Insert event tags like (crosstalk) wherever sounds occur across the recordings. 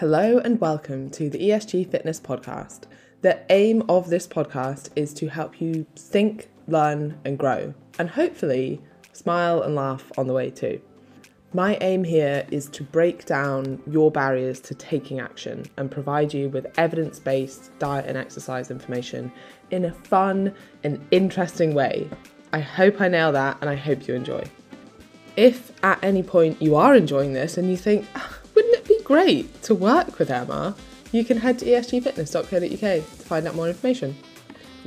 Hello and welcome to the ESG Fitness Podcast. The aim of this podcast is to help you think, learn, and grow, and hopefully smile and laugh on the way too. My aim here is to break down your barriers to taking action and provide you with evidence based diet and exercise information in a fun and interesting way. I hope I nail that and I hope you enjoy. If at any point you are enjoying this and you think, ah, great to work with Emma, you can head to esgfitness.co.uk to find out more information.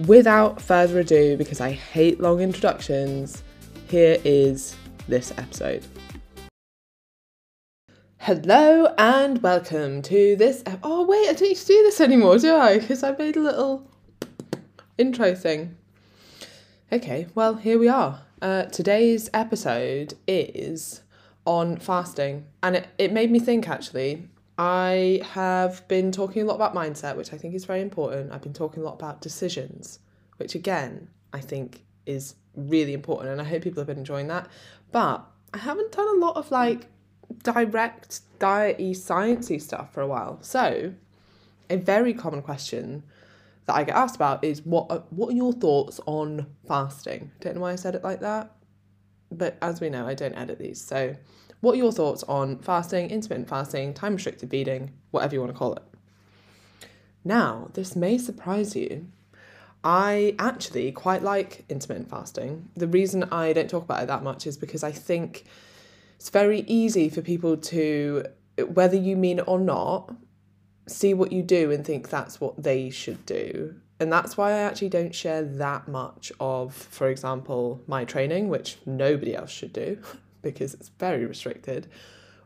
Without further ado, because I hate long introductions, here is this episode. Hello and welcome to this. ep- Oh, wait, I don't need to do this anymore, do I? Because I made a little intro thing. Okay, well, here we are. Uh, today's episode is on fasting, and it, it made me think actually. I have been talking a lot about mindset, which I think is very important. I've been talking a lot about decisions, which again, I think is really important, and I hope people have been enjoying that. But I haven't done a lot of like direct diety sciencey stuff for a while. So, a very common question that I get asked about is what are, what are your thoughts on fasting? Don't know why I said it like that, but as we know, I don't edit these. So, what are your thoughts on fasting, intermittent fasting, time restricted feeding, whatever you want to call it? Now, this may surprise you. I actually quite like intermittent fasting. The reason I don't talk about it that much is because I think it's very easy for people to, whether you mean it or not, see what you do and think that's what they should do. And that's why I actually don't share that much of, for example, my training, which nobody else should do (laughs) because it's very restricted,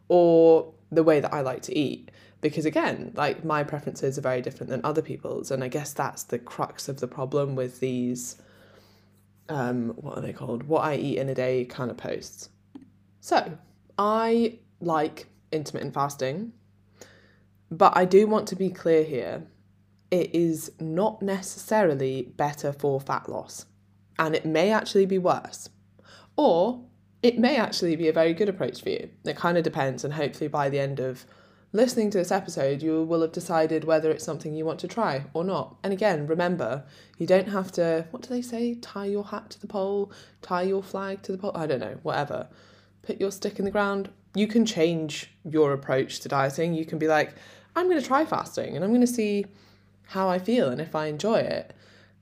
or the way that I like to eat. Because again, like my preferences are very different than other people's. And I guess that's the crux of the problem with these, um, what are they called? What I eat in a day kind of posts. So I like intermittent fasting. But I do want to be clear here it is not necessarily better for fat loss, and it may actually be worse. Or it may actually be a very good approach for you. It kind of depends, and hopefully by the end of listening to this episode, you will have decided whether it's something you want to try or not. And again, remember, you don't have to, what do they say? Tie your hat to the pole, tie your flag to the pole. I don't know, whatever. Put your stick in the ground. You can change your approach to dieting. You can be like, I'm going to try fasting and I'm going to see how I feel and if I enjoy it.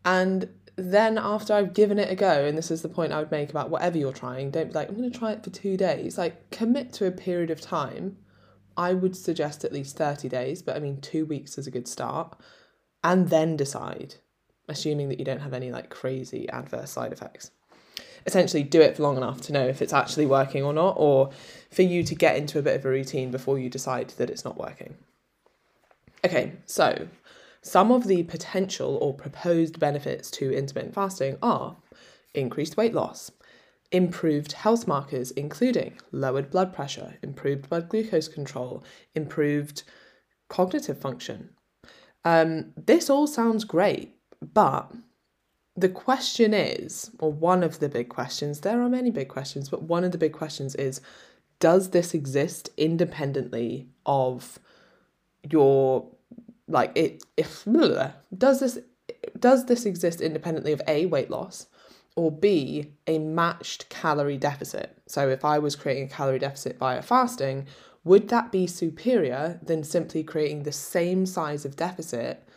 And then after I've given it a go, and this is the point I would make about whatever you're trying, don't be like, I'm going to try it for two days. Like, commit to a period of time. I would suggest at least 30 days, but I mean, two weeks is a good start. And then decide, assuming that you don't have any like crazy adverse side effects. Essentially, do it for long enough to know if it's actually working or not, or for you to get into a bit of a routine before you decide that it's not working. Okay, so some of the potential or proposed benefits to intermittent fasting are increased weight loss, improved health markers, including lowered blood pressure, improved blood glucose control, improved cognitive function. Um, this all sounds great, but the question is, or one of the big questions, there are many big questions, but one of the big questions is does this exist independently of your like it if does this does this exist independently of a weight loss or b a matched calorie deficit? So if i was creating a calorie deficit via fasting would that be superior than simply creating the same size of deficit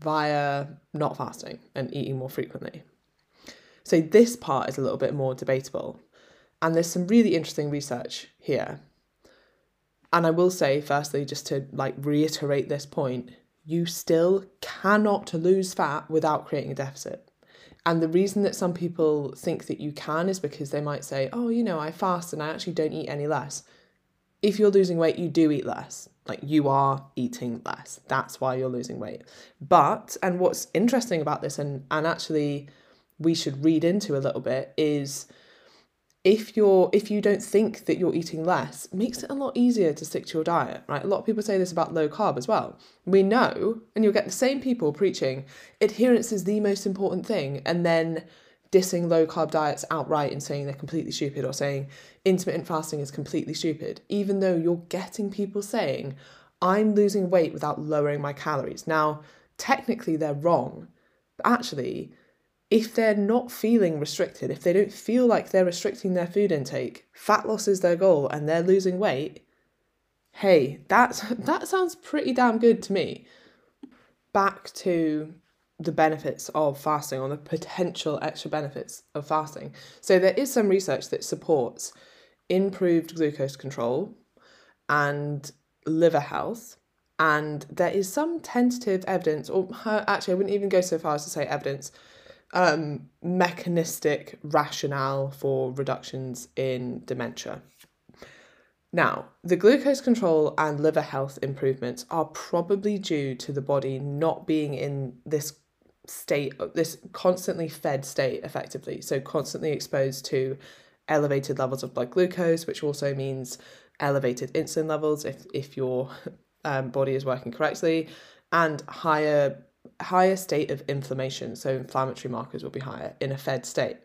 via not fasting and eating more frequently? So this part is a little bit more debatable. And there's some really interesting research here and I will say, firstly, just to like reiterate this point, you still cannot lose fat without creating a deficit. And the reason that some people think that you can is because they might say, oh, you know, I fast and I actually don't eat any less. If you're losing weight, you do eat less. Like you are eating less. That's why you're losing weight. But, and what's interesting about this, and, and actually we should read into a little bit, is if you're if you don't think that you're eating less makes it a lot easier to stick to your diet right a lot of people say this about low carb as well we know and you'll get the same people preaching adherence is the most important thing and then dissing low carb diets outright and saying they're completely stupid or saying intermittent fasting is completely stupid even though you're getting people saying I'm losing weight without lowering my calories. Now, technically, they're wrong, but actually, if they're not feeling restricted, if they don't feel like they're restricting their food intake, fat loss is their goal and they're losing weight, hey, that's (laughs) that sounds pretty damn good to me. Back to the benefits of fasting or the potential extra benefits of fasting. So there is some research that supports improved glucose control and liver health and there is some tentative evidence or (laughs) actually I wouldn't even go so far as to say evidence um, mechanistic rationale for reductions in dementia. Now, the glucose control and liver health improvements are probably due to the body not being in this state, this constantly fed state effectively. So, constantly exposed to elevated levels of blood glucose, which also means elevated insulin levels if, if your (laughs) um, body is working correctly, and higher higher state of inflammation. So inflammatory markers will be higher in a fed state.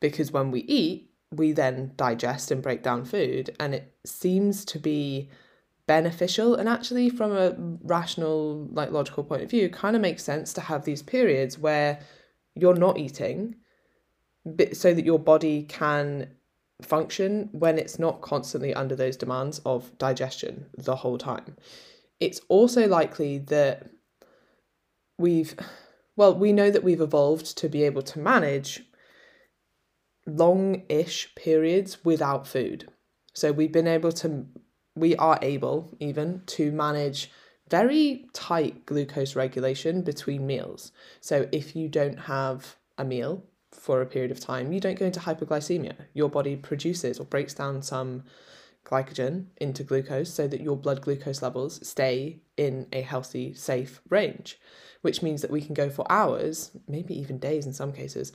Because when we eat, we then digest and break down food, and it seems to be beneficial and actually from a rational like logical point of view kind of makes sense to have these periods where you're not eating so that your body can function when it's not constantly under those demands of digestion the whole time it's also likely that we've, well, we know that we've evolved to be able to manage long ish periods without food. So we've been able to, we are able even to manage very tight glucose regulation between meals. So if you don't have a meal for a period of time, you don't go into hypoglycemia. Your body produces or breaks down some glycogen into glucose so that your blood glucose levels stay in a healthy, safe range which means that we can go for hours, maybe even days in some cases,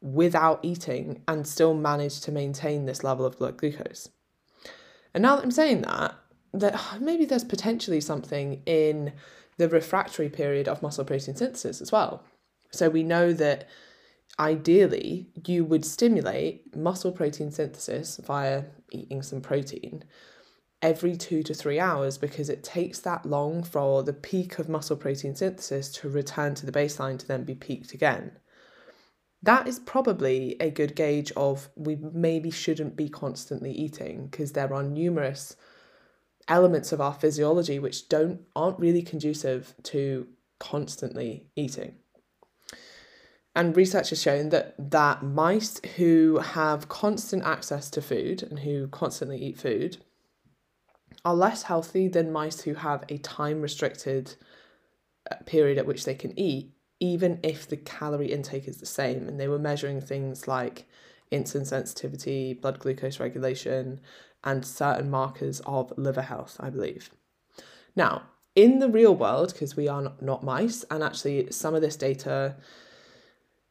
without eating and still manage to maintain this level of blood glucose. And now that I'm saying that, that maybe there's potentially something in the refractory period of muscle protein synthesis as well. So we know that ideally you would stimulate muscle protein synthesis via eating some protein every two to three hours because it takes that long for the peak of muscle protein synthesis to return to the baseline to then be peaked again. That is probably a good gauge of we maybe shouldn't be constantly eating because there are numerous elements of our physiology which don't aren't really conducive to constantly eating. And research has shown that that mice who have constant access to food and who constantly eat food are less healthy than mice who have a time restricted uh, period at which they can eat, even if the calorie intake is the same. And they were measuring things like insulin sensitivity, blood glucose regulation, and certain markers of liver health, I believe. Now, in the real world, because we are not mice, and actually some of this data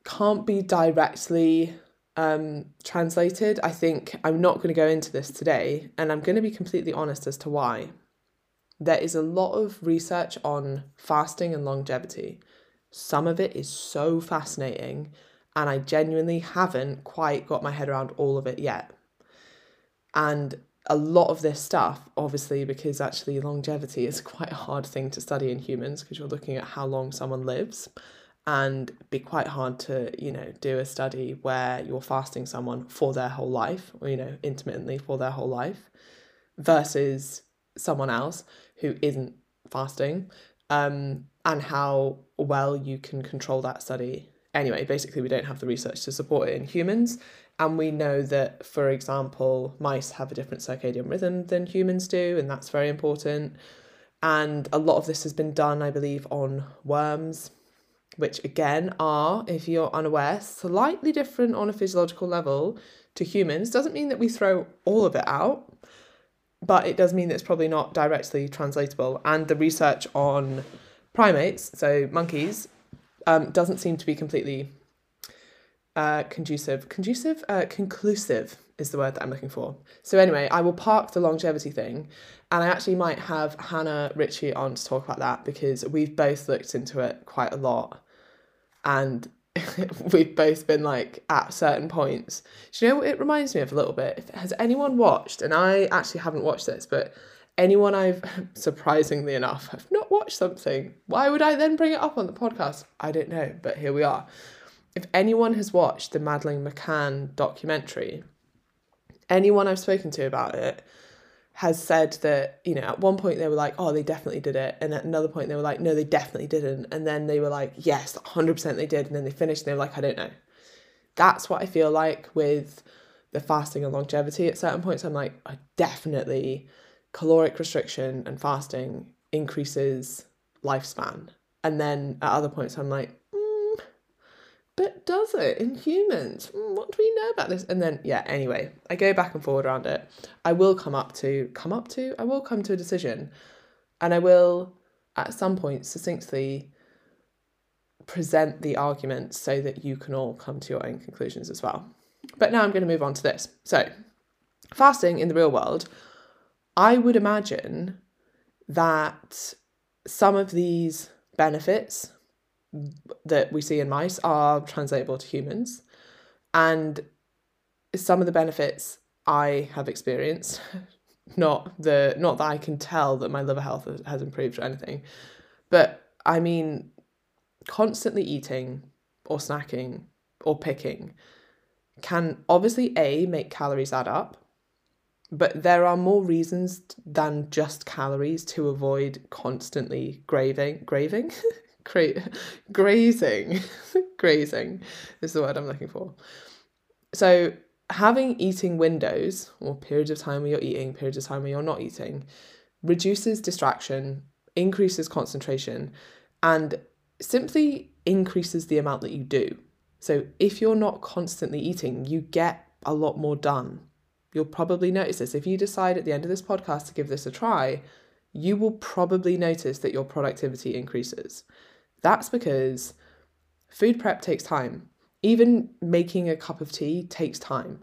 can't be directly um, translated. I think I'm not going to go into this today, and I'm going to be completely honest as to why. There is a lot of research on fasting and longevity. Some of it is so fascinating, and I genuinely haven't quite got my head around all of it yet. And a lot of this stuff, obviously, because actually longevity is (laughs) quite a hard thing to study in humans because you're looking at how long someone lives and be quite hard to you know do a study where you're fasting someone for their whole life or you know intermittently for their whole life versus someone else who isn't fasting um, and how well you can control that study. Anyway basically we don't have the research to support it in humans and we know that for example mice have a different circadian rhythm than humans do and that's very important. And a lot of this has been done i believe on worms which again are, if you're unaware, slightly different on a physiological level to humans. Doesn't mean that we throw all of it out, but it does mean that it's probably not directly translatable. And the research on primates, so monkeys, um, doesn't seem to be completely uh, conducive. Conducive? Uh, conclusive is the word that I'm looking for. So, anyway, I will park the longevity thing and I actually might have Hannah Ritchie on to talk about that because we've both looked into it quite a lot and (laughs) we've both been like at certain points. Do you know what it reminds me of a little bit? If, has anyone watched, and I actually haven't watched this, but anyone I've (laughs) surprisingly enough have not watched something, why would I then bring it up on the podcast? I don't know, but here we are. If anyone has watched the Madeleine McCann documentary, anyone I've spoken to about it has said that, you know, at one point they were like, oh, they definitely did it. And at another point they were like, no, they definitely didn't. And then they were like, yes, 100% they did. And then they finished and they were like, I don't know. That's what I feel like with the fasting and longevity at certain points. I'm like, I definitely caloric restriction and fasting increases lifespan. And then at other points, I'm like, but does it in humans? Mm, what do we know about this? And then, yeah, anyway, I go back and forward around it. I will come up to, come up to, I will come to a decision. And I will, at some point, succinctly present the arguments so that you can all come to your own conclusions as well. But now I'm going to move on to this. So, fasting in the real world I would imagine that some of these benefits that we see in mice are translatable to humans. And some of the benefits I have experienced, (laughs) not the not that I can tell that my liver health has improved or anything, but I mean constantly eating or snacking or picking can obviously a make calories add up but there are more reasons than just calories to avoid constantly graving, graving, (laughs) Gra- grazing, (laughs) grazing is the word I'm looking for. So having eating windows or periods of time where you're eating, periods of time where you're not eating, reduces distraction, increases concentration, and simply increases the amount that you do. So if you're not constantly eating, you get a lot more done You'll probably notice this. If you decide at the end of this podcast to give this a try, you will probably notice that your productivity increases. That's because food prep takes time. Even making a cup of tea takes time.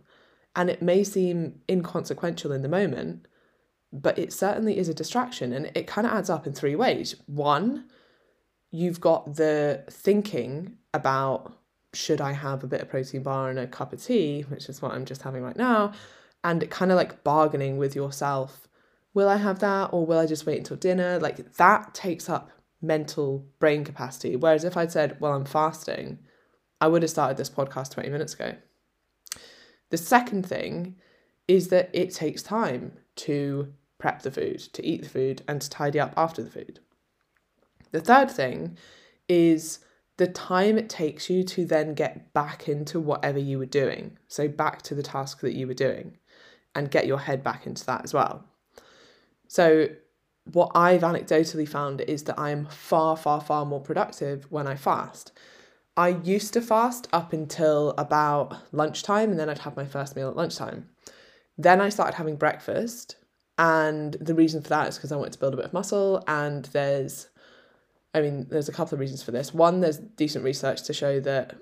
And it may seem inconsequential in the moment, but it certainly is a distraction. And it kind of adds up in three ways. One, you've got the thinking about should I have a bit of protein bar and a cup of tea, which is what I'm just having right now and it kind of like bargaining with yourself will I have that or will I just wait until dinner? Like that takes up mental brain capacity. Whereas if I'd said, well, I'm fasting, I would have started this podcast 20 minutes ago. The second thing is that it takes time to prep the food, to eat the food, and to tidy up after the food. The third thing is the time it takes you to then get back into whatever you were doing. So, back to the task that you were doing and get your head back into that as well. So, what I've anecdotally found is that I am far, far, far more productive when I fast. I used to fast up until about lunchtime, and then I'd have my first meal at lunchtime. Then I started having breakfast, and the reason for that is because I wanted to build a bit of muscle. And there's, I mean, there's a couple of reasons for this. One, there's decent research to show that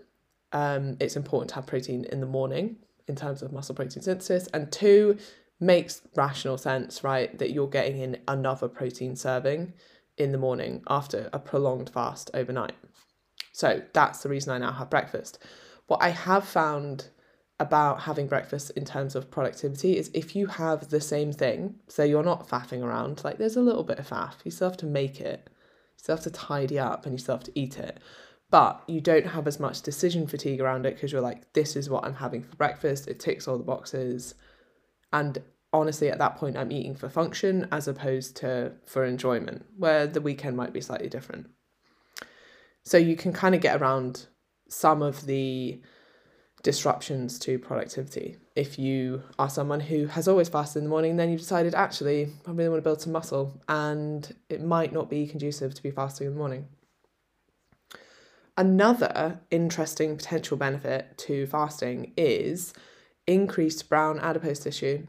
um, it's important to have protein in the morning in terms of muscle protein synthesis, and two, makes rational sense, right? That you're getting in another protein serving in the morning after a prolonged fast overnight. So that's the reason I now have breakfast. What I have found about having breakfast in terms of productivity is if you have the same thing, so you're not faffing around, like there's a little bit of faff, you still have to make it, you still have to tidy up and you still have to eat it but you don't have as much decision fatigue around it because you're like, this is what I'm having for breakfast. It ticks all the boxes. And honestly, at that point, I'm eating for function as opposed to for enjoyment, where the weekend might be slightly different. So you can kind of get around some of the disruptions to productivity. If you are someone who has always fasted in the morning, then you've decided, actually, I really want to build some muscle, and it might not be conducive to be fasting in the morning. Another interesting potential benefit to fasting is increased brown adipose tissue.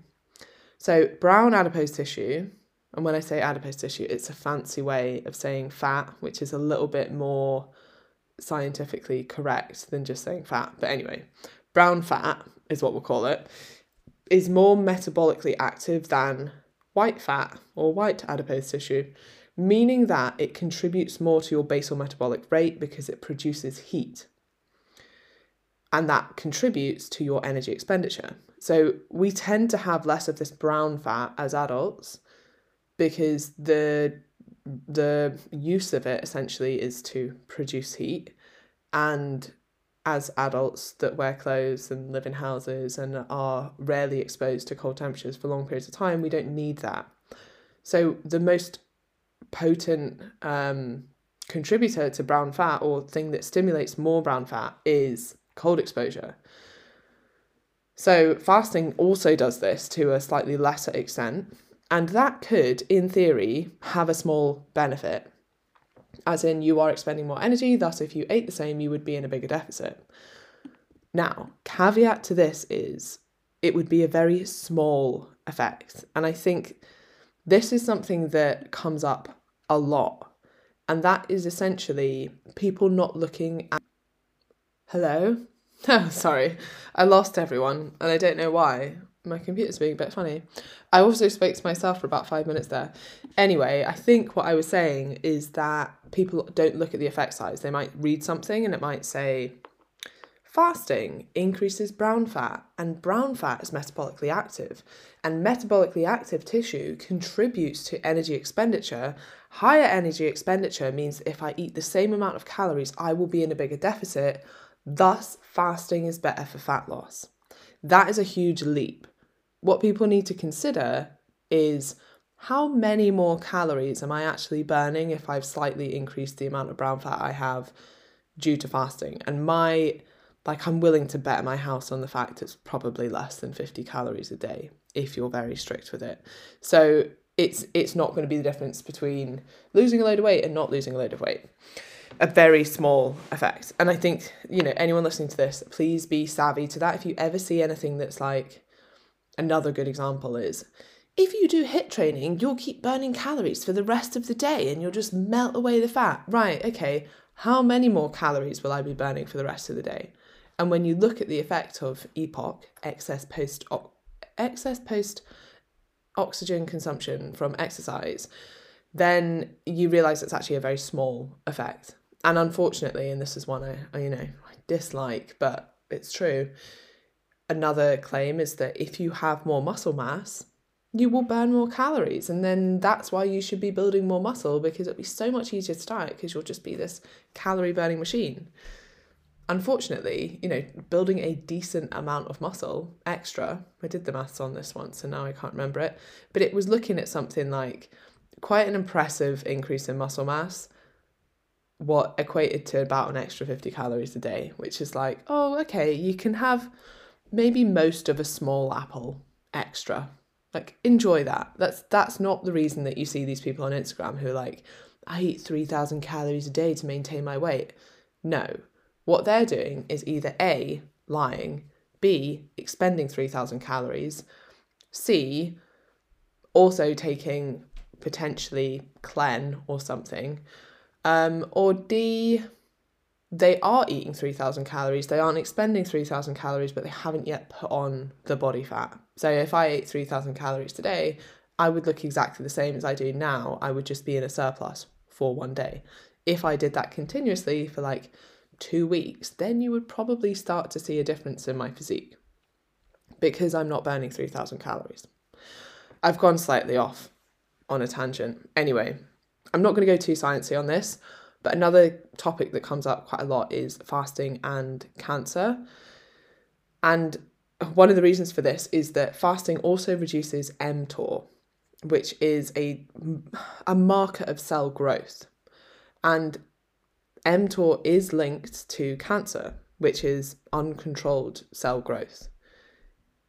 So, brown adipose tissue, and when I say adipose tissue, it's a fancy way of saying fat, which is a little bit more scientifically correct than just saying fat. But anyway, brown fat is what we'll call it, is more metabolically active than white fat or white adipose tissue meaning that it contributes more to your basal metabolic rate because it produces heat. And that contributes to your energy expenditure. So we tend to have less of this brown fat as adults because the the use of it essentially is to produce heat and as adults that wear clothes and live in houses and are rarely exposed to cold temperatures for long periods of time, we don't need that. So the most potent um, contributor to brown fat or thing that stimulates more brown fat is cold exposure. So fasting also does this to a slightly lesser extent, and that could, in theory, have a small benefit as in you are expending more energy, thus, if you ate the same, you would be in a bigger deficit. Now, caveat to this is it would be a very small effect. And I think this is something that comes up a lot. And that is essentially people not looking at. Hello? Oh, (laughs) sorry. I lost everyone and I don't know why my computer's being a bit funny. I also spoke to myself for about five minutes there. Anyway, I think what I was saying is that people don't look at the effect size. They might read something and it might say, fasting increases brown fat, and brown fat is metabolically active. And metabolically active tissue contributes to energy expenditure. Higher energy expenditure means if I eat the same amount of calories, I will be in a bigger deficit. Thus, fasting is better for fat loss. That is a huge leap. What people need to consider is how many more calories am I actually burning if I've slightly increased the amount of brown fat I have due to fasting? And my, like, I'm willing to bet my house on the fact it's probably less than 50 calories a day if you're very strict with it. So it's it's not going to be the difference between losing a load of weight and not losing a load of weight a very small effect. And I think, you know, anyone listening to this, please be savvy to that. If you ever see anything that's like another good example is if you do HIIT training, you'll keep burning calories for the rest of the day and you'll just melt away the fat. Right, okay, how many more calories will I be burning for the rest of the day? And when you look at the effect of EPOC, excess post excess post oxygen consumption from exercise, then you realize it's actually a very small effect and unfortunately, and this is one I, I you know I dislike, but it's true. Another claim is that if you have more muscle mass, you will burn more calories, and then that's why you should be building more muscle because it'll be so much easier to diet because you'll just be this calorie burning machine. Unfortunately, you know, building a decent amount of muscle extra, I did the maths on this once and now I can't remember it, but it was looking at something like quite an impressive increase in muscle mass what equated to about an extra 50 calories a day, which is like, oh, okay, you can have maybe most of a small apple extra. Like enjoy that. That's that's not the reason that you see these people on Instagram who are like, I eat 3000 calories a day to maintain my weight. No. What they're doing is either A, lying, B, expending 3000 calories, C, also taking potentially Clen or something, um, or D, they are eating 3,000 calories. They aren't expending 3,000 calories, but they haven't yet put on the body fat. So if I ate 3,000 calories today, I would look exactly the same as I do now. I would just be in a surplus for one day. If I did that continuously for like two weeks, then you would probably start to see a difference in my physique because I'm not burning 3,000 calories. I've gone slightly off on a tangent. Anyway, I'm not going to go too sciencey on this, but another topic that comes up quite a lot is fasting and cancer. And one of the reasons for this is that fasting also reduces mTOR, which is a, a marker of cell growth. And mTOR is linked to cancer, which is uncontrolled cell growth.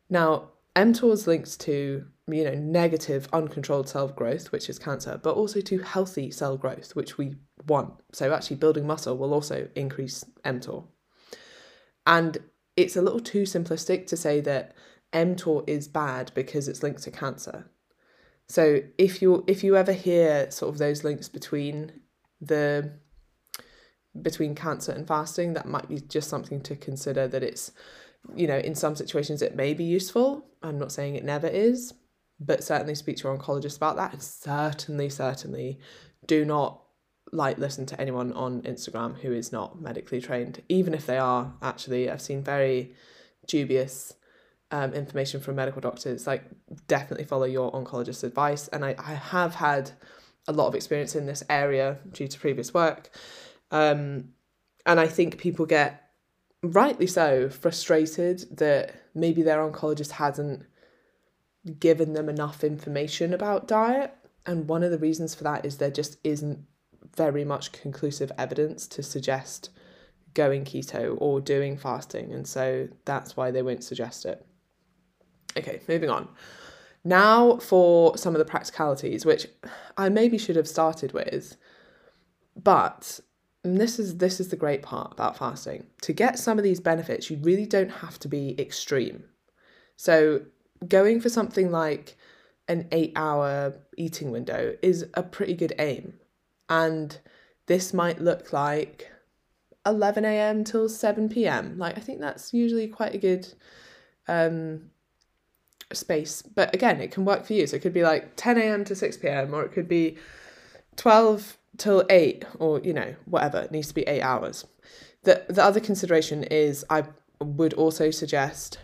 Now, mTOR is linked to you know, negative uncontrolled cell growth, which is cancer, but also to healthy cell growth, which we want. So actually building muscle will also increase mTOR. And it's a little too simplistic to say that mTOR is bad because it's linked to cancer. So if you if you ever hear sort of those links between the between cancer and fasting, that might be just something to consider that it's you know, in some situations it may be useful. I'm not saying it never is, but certainly speak to your oncologist about that. And certainly, certainly do not like listen to anyone on Instagram who is not medically trained, even if they are. Actually, I've seen very dubious um, information from medical doctors, like definitely follow your oncologist's advice. And I, I have had a lot of experience in this area due to previous work. Um, and I think people get, rightly so, frustrated that maybe their oncologist hasn't given them enough information about diet. And one of the reasons for that is there just isn't very much conclusive evidence to suggest going keto or doing fasting. And so that's why they won't suggest it. Okay, moving on. Now for some of the practicalities, which I maybe should have started with, but this is this is the great part about fasting. To get some of these benefits, you really don't have to be extreme. So going for something like an 8-hour eating window is a pretty good aim. And this might look like 11 a.m. till 7 p.m. Like I think that's usually quite a good um space. But again, it can work for you. So it could be like 10 a.m. to 6 p.m. or it could be 12 till 8 or you know, whatever. It needs to be 8 hours. The the other consideration is I would also suggest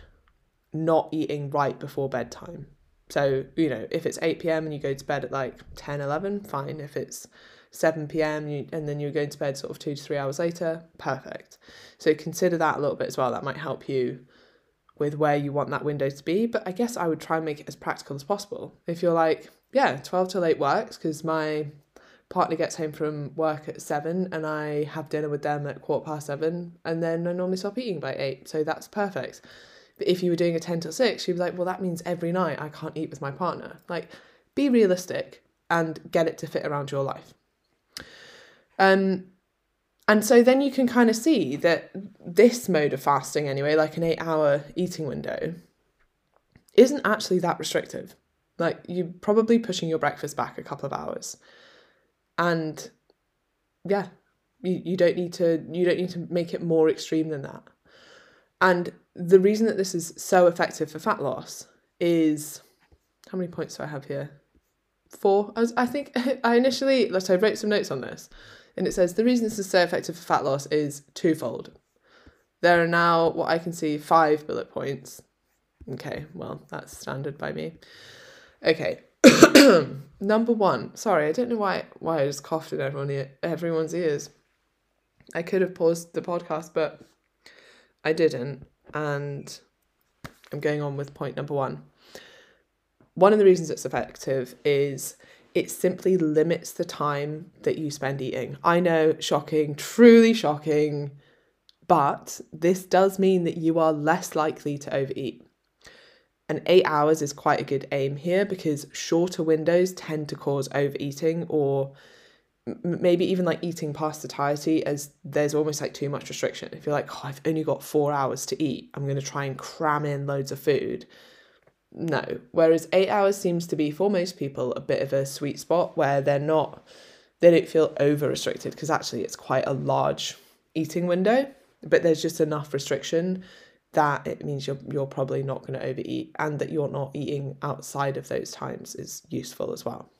not eating right before bedtime. So, you know, if it's 8 p.m. and you go to bed at like 10, 11, fine. If it's 7 p.m. You, and then you're going to bed sort of two to three hours later, perfect. So consider that a little bit as well. That might help you with where you want that window to be. But I guess I would try and make it as practical as possible. If you're like, yeah, 12 till 8 works because my partner gets home from work at 7 and I have dinner with them at quarter past 7 and then I normally stop eating by 8. So that's perfect. But if you were doing a 10 till 6, you'd be like, well, that means every night I can't eat with my partner. Like, be realistic and get it to fit around your life. Um, and so then you can kind of see that this mode of fasting, anyway, like an eight hour eating window, isn't actually that restrictive. Like you're probably pushing your breakfast back a couple of hours. And yeah, you, you don't need to you don't need to make it more extreme than that. And the reason that this is so effective for fat loss is how many points do I have here? Four. I, was, I think (laughs) I initially, so I wrote some notes on this. And it says the reason this is so effective for fat loss is twofold. There are now what I can see five bullet points. Okay, well, that's standard by me. Okay. (coughs) Number one. Sorry, I don't know why why I just coughed in everyone everyone's ears. I could have paused the podcast, but I didn't, and I'm going on with point number one. One of the reasons it's effective is it simply limits the time that you spend eating. I know, shocking, truly shocking, but this does mean that you are less likely to overeat. And eight hours is quite a good aim here because shorter windows tend to cause overeating or maybe even like eating past satiety as there's almost like too much restriction. If you're like, oh, I've only got four hours to eat, I'm going to try and cram in loads of food no. Whereas eight hours seems to be for most people a bit of a sweet spot where they're not, they don't feel over restricted because actually it's quite a large eating window, but there's just enough restriction that it means you're you're probably not going to overeat and that you're not eating outside of those times is useful as well.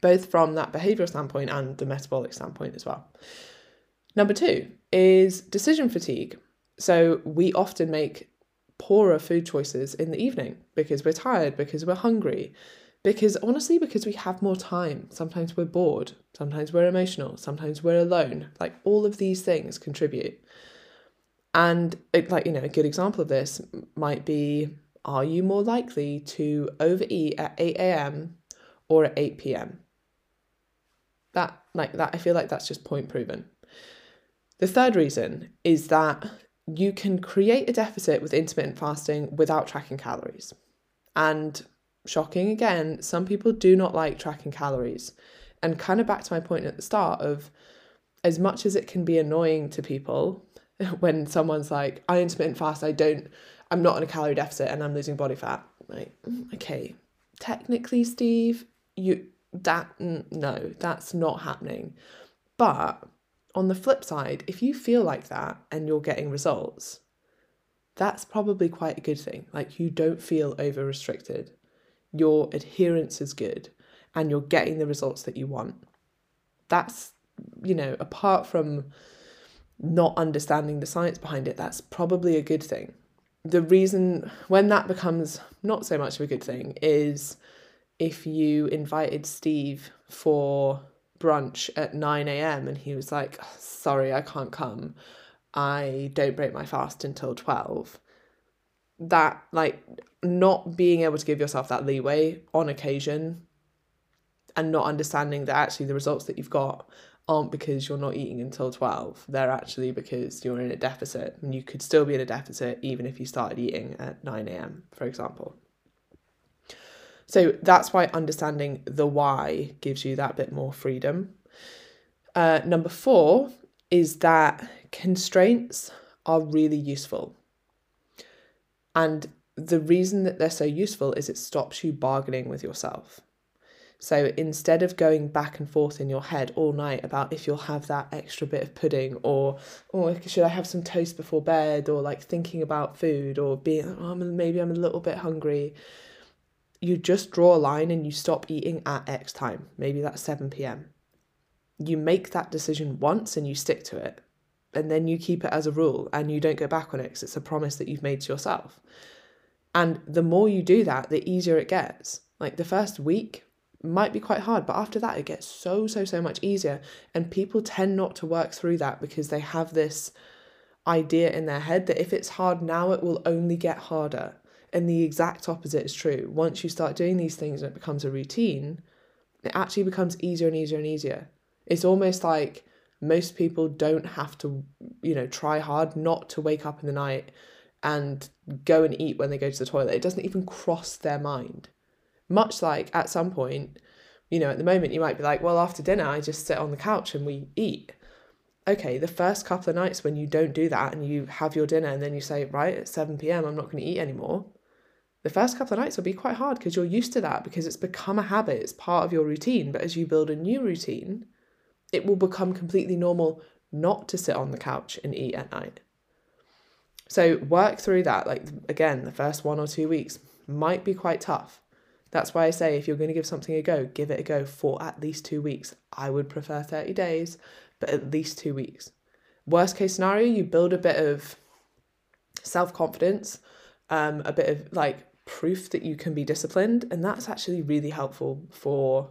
Both from that behavioral standpoint and the metabolic standpoint as well. Number two is decision fatigue. So we often make poorer food choices in the evening because we're tired, because we're hungry, because honestly, because we have more time. Sometimes we're bored, sometimes we're emotional, sometimes we're alone. Like all of these things contribute. And it, like, you know, a good example of this might be are you more likely to overeat at 8 a.m. or at 8 p.m.? That, like, that, I feel like that's just point proven. The third reason is that you can create a deficit with intermittent fasting without tracking calories. And shocking again, some people do not like tracking calories. And kind of back to my point at the start of as much as it can be annoying to people (laughs) when someone's like, I intermittent fast, I don't, I'm not in a calorie deficit and I'm losing body fat. Like, mm, okay, technically, Steve, you, that, no, that's not happening. But on the flip side, if you feel like that and you're getting results, that's probably quite a good thing. Like you don't feel over restricted, your adherence is good, and you're getting the results that you want. That's, you know, apart from not understanding the science behind it, that's probably a good thing. the reason when that becomes not so much of a good thing is if you invited Steve for brunch at 9 a.m. and he was like, Sorry, I can't come. I don't break my fast until 12. That, like, not being able to give yourself that leeway on occasion and not understanding that actually the results that you've got aren't because you're not eating until 12. They're actually because you're in a deficit and you could still be in a deficit even if you started eating at 9 a.m., for example. So that's why understanding the why gives you that bit more freedom. Uh, number four is that constraints are really useful. And the reason that they're so useful is it stops you bargaining with yourself. So instead of going back and forth in your head all night about if you'll have that extra bit of pudding or or should I have some toast before bed or like thinking about food or being oh, maybe I'm a little bit hungry, you just draw a line and you stop eating at X time. Maybe that's 7 p.m. You make that decision once and you stick to it. And then you keep it as a rule and you don't go back on it because it's a promise that you've made to yourself. And the more you do that, the easier it gets. Like the first week, might be quite hard, but after that, it gets so, so, so much easier. And people tend not to work through that because they have this idea in their head that if it's hard now, it will only get harder. And the exact opposite is true. Once you start doing these things and it becomes a routine, it actually becomes easier and easier and easier. It's almost like most people don't have to, you know, try hard not to wake up in the night and go and eat when they go to the toilet. It doesn't even cross their mind. Much like at some point, you know, at the moment you might be like, well, after dinner, I just sit on the couch and we eat. Okay, the first couple of nights when you don't do that and you have your dinner and then you say, right, at 7 pm, I'm not going to eat anymore. The first couple of nights will be quite hard because you're used to that because it's become a habit, it's part of your routine. But as you build a new routine, it will become completely normal not to sit on the couch and eat at night. So work through that. Like, again, the first one or two weeks might be quite tough. That's why I say if you're going to give something a go, give it a go for at least two weeks. I would prefer 30 days, but at least two weeks. Worst case scenario, you build a bit of self confidence, um, a bit of like proof that you can be disciplined, and that's actually really helpful for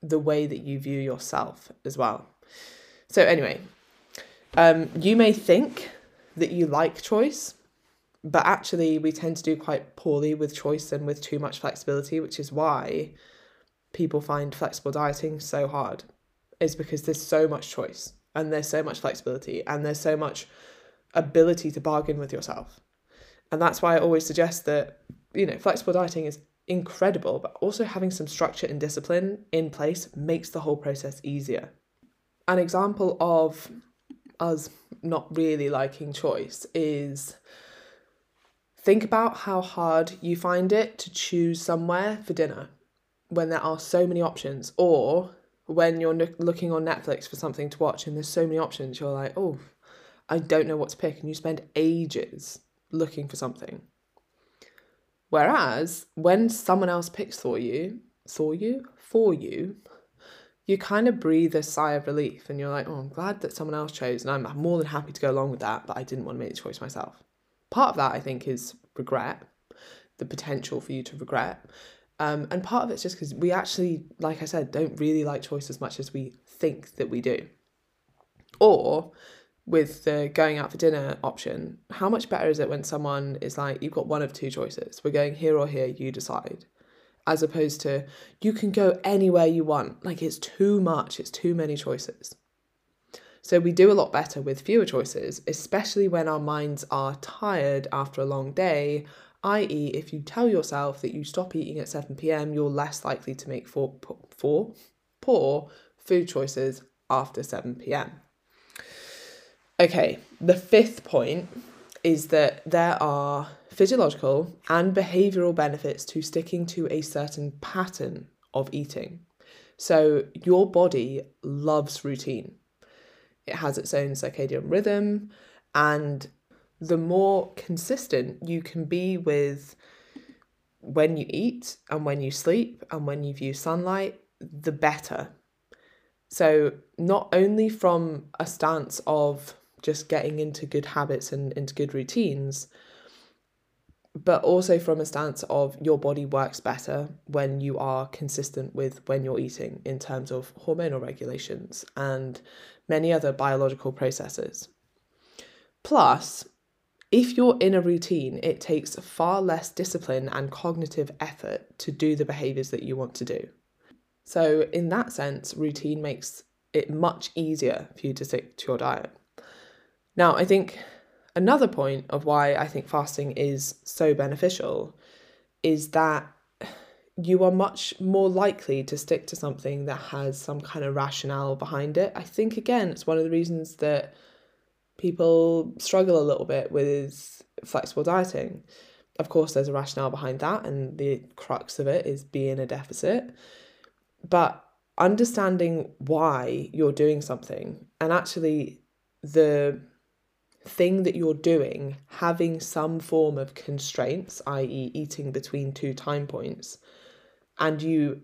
the way that you view yourself as well. So, anyway, um, you may think that you like choice, but actually we tend to do quite poorly with choice and with too much flexibility which is why people find flexible dieting so hard is because there's so much choice and there's so much flexibility and there's so much ability to bargain with yourself and that's why i always suggest that you know flexible dieting is incredible but also having some structure and discipline in place makes the whole process easier. An example of us not really liking choice is Think about how hard you find it to choose somewhere for dinner when there are so many options, or when you're looking on Netflix for something to watch and there's so many options, you're like, oh, I don't know what to pick, and you spend ages looking for something. Whereas when someone else picks for you, for you, for you, you kind of breathe a sigh of relief and you're like, oh, I'm glad that someone else chose, and I'm more than happy to go along with that, but I didn't want to make the choice myself part of that I think is regret, the potential for you to regret. Um, and part of it's just because we actually, like I said, don't really like choice as much as we think that we do. Or with the going out for dinner option, how much better is it when someone is like, you've got one of two choices, we're going here or here, you decide, as opposed to you can go anywhere you want. Like it's too much, it's too many choices. So we do a lot better with fewer choices, especially when our minds are tired after a long day. I.e., if you tell yourself that you stop eating at 7 pm, you're less likely to make four, four poor food choices after 7 pm. Okay, the fifth point is that there are physiological and behavioral benefits to sticking to a certain pattern of eating. So, your body loves routine. It has its own circadian rhythm, and the more consistent you can be with when you eat and when you sleep and when you view sunlight, the better. So, not only from a stance of just getting into good habits and into good routines, but also from a stance of your body works better when you are consistent with when you're eating in terms of hormonal regulations and many other biological processes. Plus, if you're in a routine, it takes far less discipline and cognitive effort to do the behaviors that you want to do. So, in that sense, routine makes it much easier for you to stick to your diet. Now, I think another point of why I think fasting is so beneficial is that you are much more likely to stick to something that has some kind of rationale behind it. I think, again, it's one of the reasons that people struggle a little bit with flexible dieting. Of course, there's a rationale behind that, and the crux of it is being a deficit. But understanding why you're doing something and actually the thing that you're doing having some form of constraints, i.e., eating between two time points, and you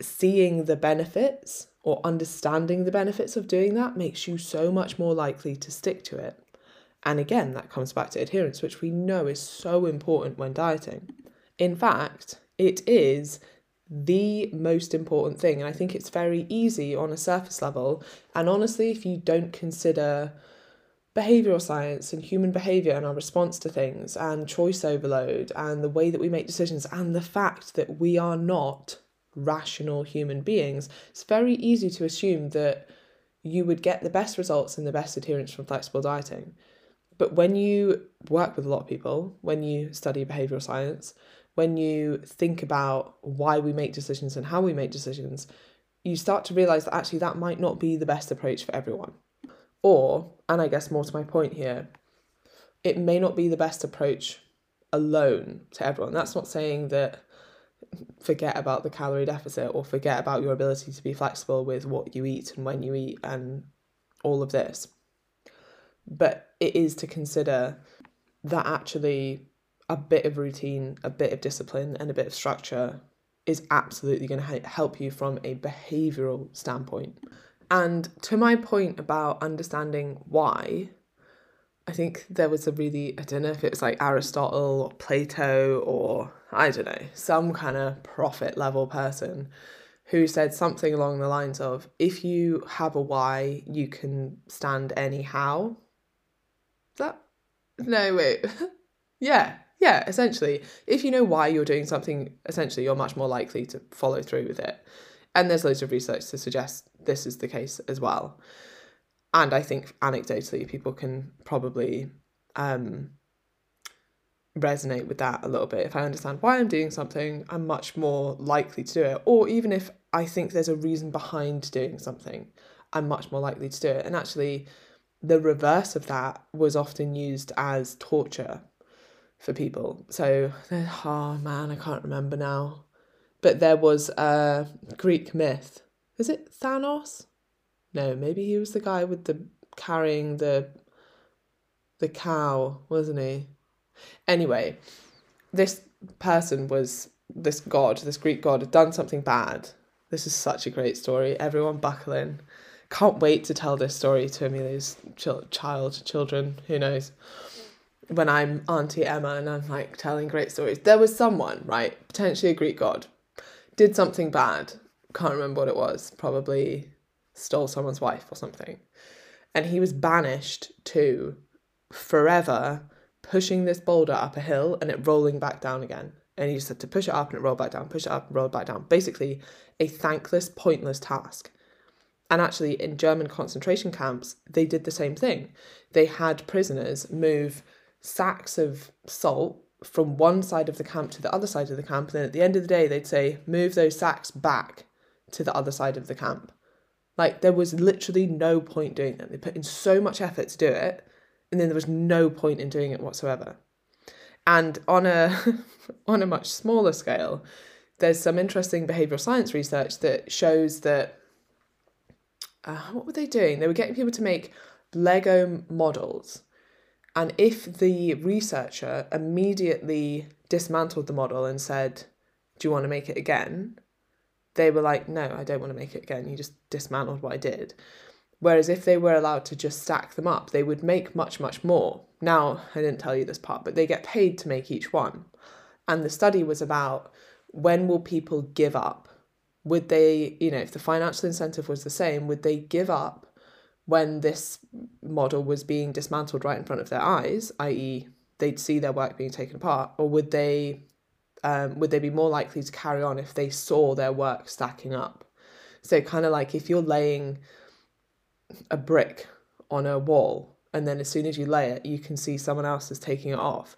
seeing the benefits or understanding the benefits of doing that makes you so much more likely to stick to it. And again, that comes back to adherence, which we know is so important when dieting. In fact, it is the most important thing. And I think it's very easy on a surface level. And honestly, if you don't consider behavioral science and human behavior and our response to things and choice overload and the way that we make decisions and the fact that we are not rational human beings, it's very easy to assume that you would get the best results and the best adherence from flexible dieting. But when you work with a lot of people, when you study behavioral science, when you think about why we make decisions and how we make decisions, you start to realize that actually that might not be the best approach for everyone. Or, and I guess more to my point here, it may not be the best approach alone to everyone. That's not saying that forget about the calorie deficit or forget about your ability to be flexible with what you eat and when you eat and all of this. But it is to consider that actually a bit of routine, a bit of discipline, and a bit of structure is absolutely going to help you from a behavioral standpoint. And to my point about understanding why, I think there was a really, I don't know if it was like Aristotle or Plato or I don't know, some kind of prophet level person who said something along the lines of if you have a why, you can stand anyhow. Is that? No, wait. (laughs) yeah, yeah, essentially, if you know why you're doing something, essentially, you're much more likely to follow through with it. And there's loads of research to suggest this is the case as well. And I think anecdotally, people can probably um, resonate with that a little bit. If I understand why I'm doing something, I'm much more likely to do it. Or even if I think there's a reason behind doing something, I'm much more likely to do it. And actually, the reverse of that was often used as torture for people. So, (sighs) oh man, I can't remember now. But there was a Greek myth. Is it Thanos? No, maybe he was the guy with the carrying the the cow, wasn't he? Anyway, this person was this god, this Greek god, had done something bad. This is such a great story. Everyone buckle in. Can't wait to tell this story to Amelia's ch- child, children, who knows when I'm Auntie Emma and I'm like telling great stories. There was someone, right, potentially a Greek god, did something bad. Can't remember what it was. Probably stole someone's wife or something. And he was banished to forever pushing this boulder up a hill and it rolling back down again. And he just had to push it up and it roll back down, push it up and roll back down. Basically, a thankless, pointless task. And actually, in German concentration camps, they did the same thing. They had prisoners move sacks of salt from one side of the camp to the other side of the camp. And then at the end of the day, they'd say, move those sacks back to the other side of the camp. Like there was literally no point doing that. They put in so much effort to do it, and then there was no point in doing it whatsoever. And on a (laughs) on a much smaller scale, there's some interesting behavioral science research that shows that uh, what were they doing? They were getting people to make Lego models and if the researcher immediately dismantled the model and said, Do you want to make it again? They were like, No, I don't want to make it again. You just dismantled what I did. Whereas if they were allowed to just stack them up, they would make much, much more Now, I didn't tell you this part, but they get paid to make each one. And the study was about when will people give up? Would they, you know, if the financial incentive was the same, would they give up when this model was being dismantled right in front of their eyes, i.e., they'd see their work being taken apart, or would they um, would they be more likely to carry on if they saw their work stacking up? So kind of like if you're laying a brick on a wall and then as soon as you lay it, you can see someone else is taking it off.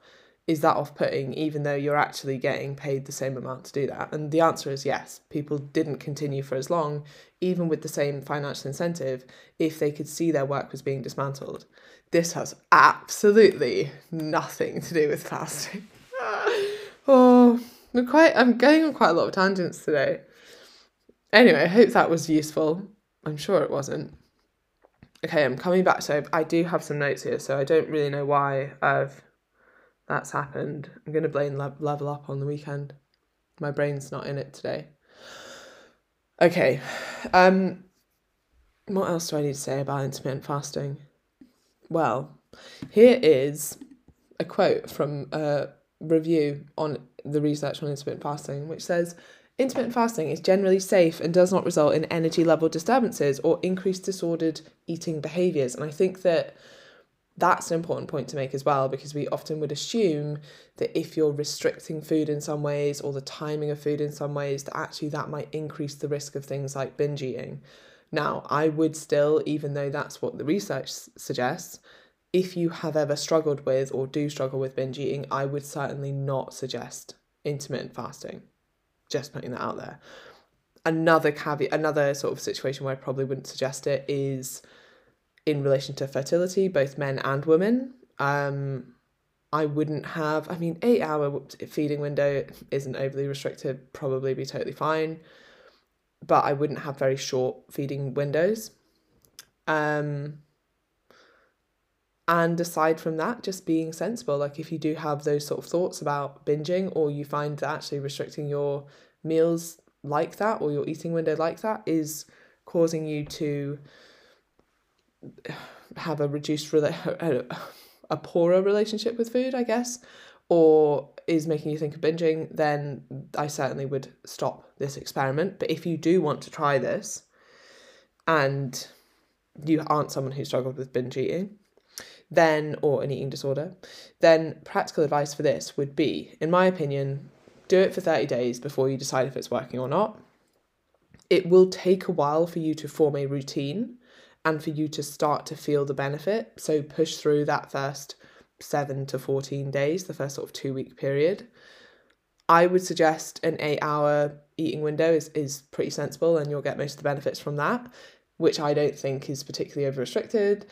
Is that off putting, even though you're actually getting paid the same amount to do that? And the answer is yes. People didn't continue for as long, even with the same financial incentive, if they could see their work was being dismantled. This has absolutely nothing to do with fasting. (laughs) oh, we're quite, I'm going on quite a lot of tangents today. Anyway, I hope that was useful. I'm sure it wasn't. Okay, I'm coming back. So I do have some notes here, so I don't really know why I've that's happened. I'm going to blame level up on the weekend. My brain's not in it today. Okay. Um what else do I need to say about intermittent fasting? Well, here is a quote from a review on the research on intermittent fasting, which says Intermittent fasting is generally safe and does not result in energy level disturbances or increased disordered eating behaviors. And I think that that's an important point to make as well because we often would assume that if you're restricting food in some ways or the timing of food in some ways, that actually that might increase the risk of things like binge eating. Now, I would still, even though that's what the research suggests, if you have ever struggled with or do struggle with binge eating, I would certainly not suggest intermittent fasting. Just putting that out there. Another caveat, another sort of situation where I probably wouldn't suggest it is in relation to fertility, both men and women. Um, I wouldn't have, I mean, eight hour feeding window isn't overly restricted, probably be totally fine. But I wouldn't have very short feeding windows. Um, and aside from that, just being sensible. Like if you do have those sort of thoughts about binging, or you find that actually restricting your meals like that or your eating window like that is causing you to have a reduced rela- (laughs) a poorer relationship with food, I guess, or is making you think of binging, then I certainly would stop this experiment. But if you do want to try this and you aren't someone who struggled with binge eating, then, or an eating disorder, then practical advice for this would be, in my opinion, do it for 30 days before you decide if it's working or not. It will take a while for you to form a routine and for you to start to feel the benefit. So push through that first seven to 14 days, the first sort of two week period. I would suggest an eight hour eating window is, is pretty sensible and you'll get most of the benefits from that, which I don't think is particularly over restricted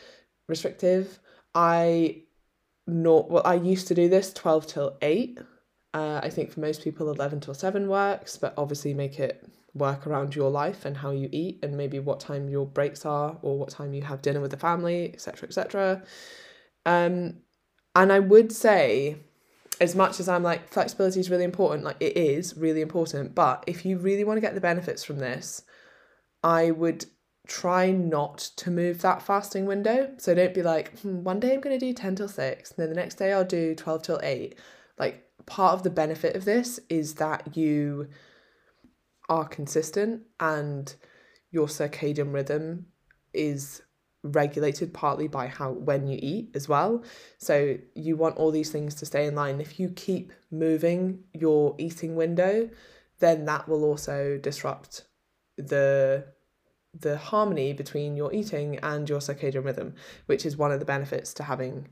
restrictive. I not well, I used to do this 12 till 8. Uh, I think for most people 11 till 7 works, but obviously make it work around your life and how you eat and maybe what time your breaks are or what time you have dinner with the family, etc., etc. Um, and I would say, as much as I'm like flexibility is really important, like it is really important, but if you really want to get the benefits from this, I would try not to move that fasting window. So don't be like, hmm, one day I'm going to do 10 till 6, and then the next day I'll do 12 till 8. Like, part of the benefit of this is that you are consistent and your circadian rhythm is regulated partly by how when you eat as well. So you want all these things to stay in line. If you keep moving your eating window then that will also disrupt the the harmony between your eating and your circadian rhythm, which is one of the benefits to having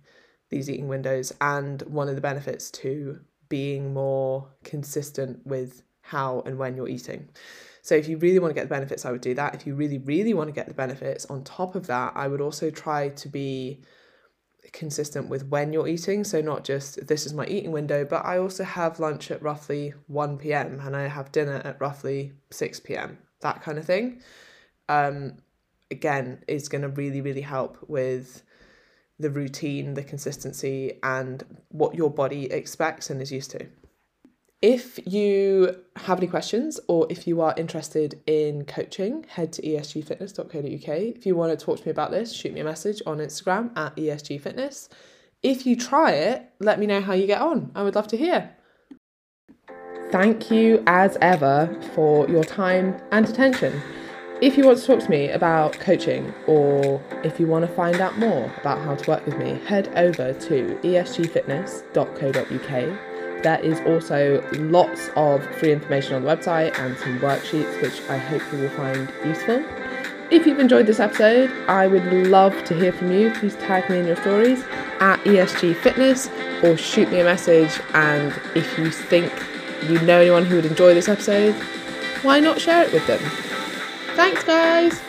these eating windows and one of the benefits to being more consistent with how and when you're eating. So if you really want to get the benefits, I would do that. If you really, really want to get the benefits, on top of that, I would also try to be consistent with when you're eating. So not just this is my eating window, but I also have lunch at roughly 1 p.m. and I have dinner at roughly 6 p.m. That kind of thing um, again, is going to really, really help with the routine, the consistency, and what your body expects and is used to. If you have any questions or if you are interested in coaching, head to esgfitness.co.uk. If you want to talk to me about this, shoot me a message on Instagram at esgfitness. If you try it, let me know how you get on. I would love to hear. Thank you, as ever, for your time and attention. If you want to talk to me about coaching or if you want to find out more about how to work with me, head over to esgfitness.co.uk. There is also lots of free information on the website and some worksheets which I hope you will find useful. If you've enjoyed this episode, I would love to hear from you. Please tag me in your stories at ESG Fitness or shoot me a message. And if you think you know anyone who would enjoy this episode, why not share it with them? Thanks, guys.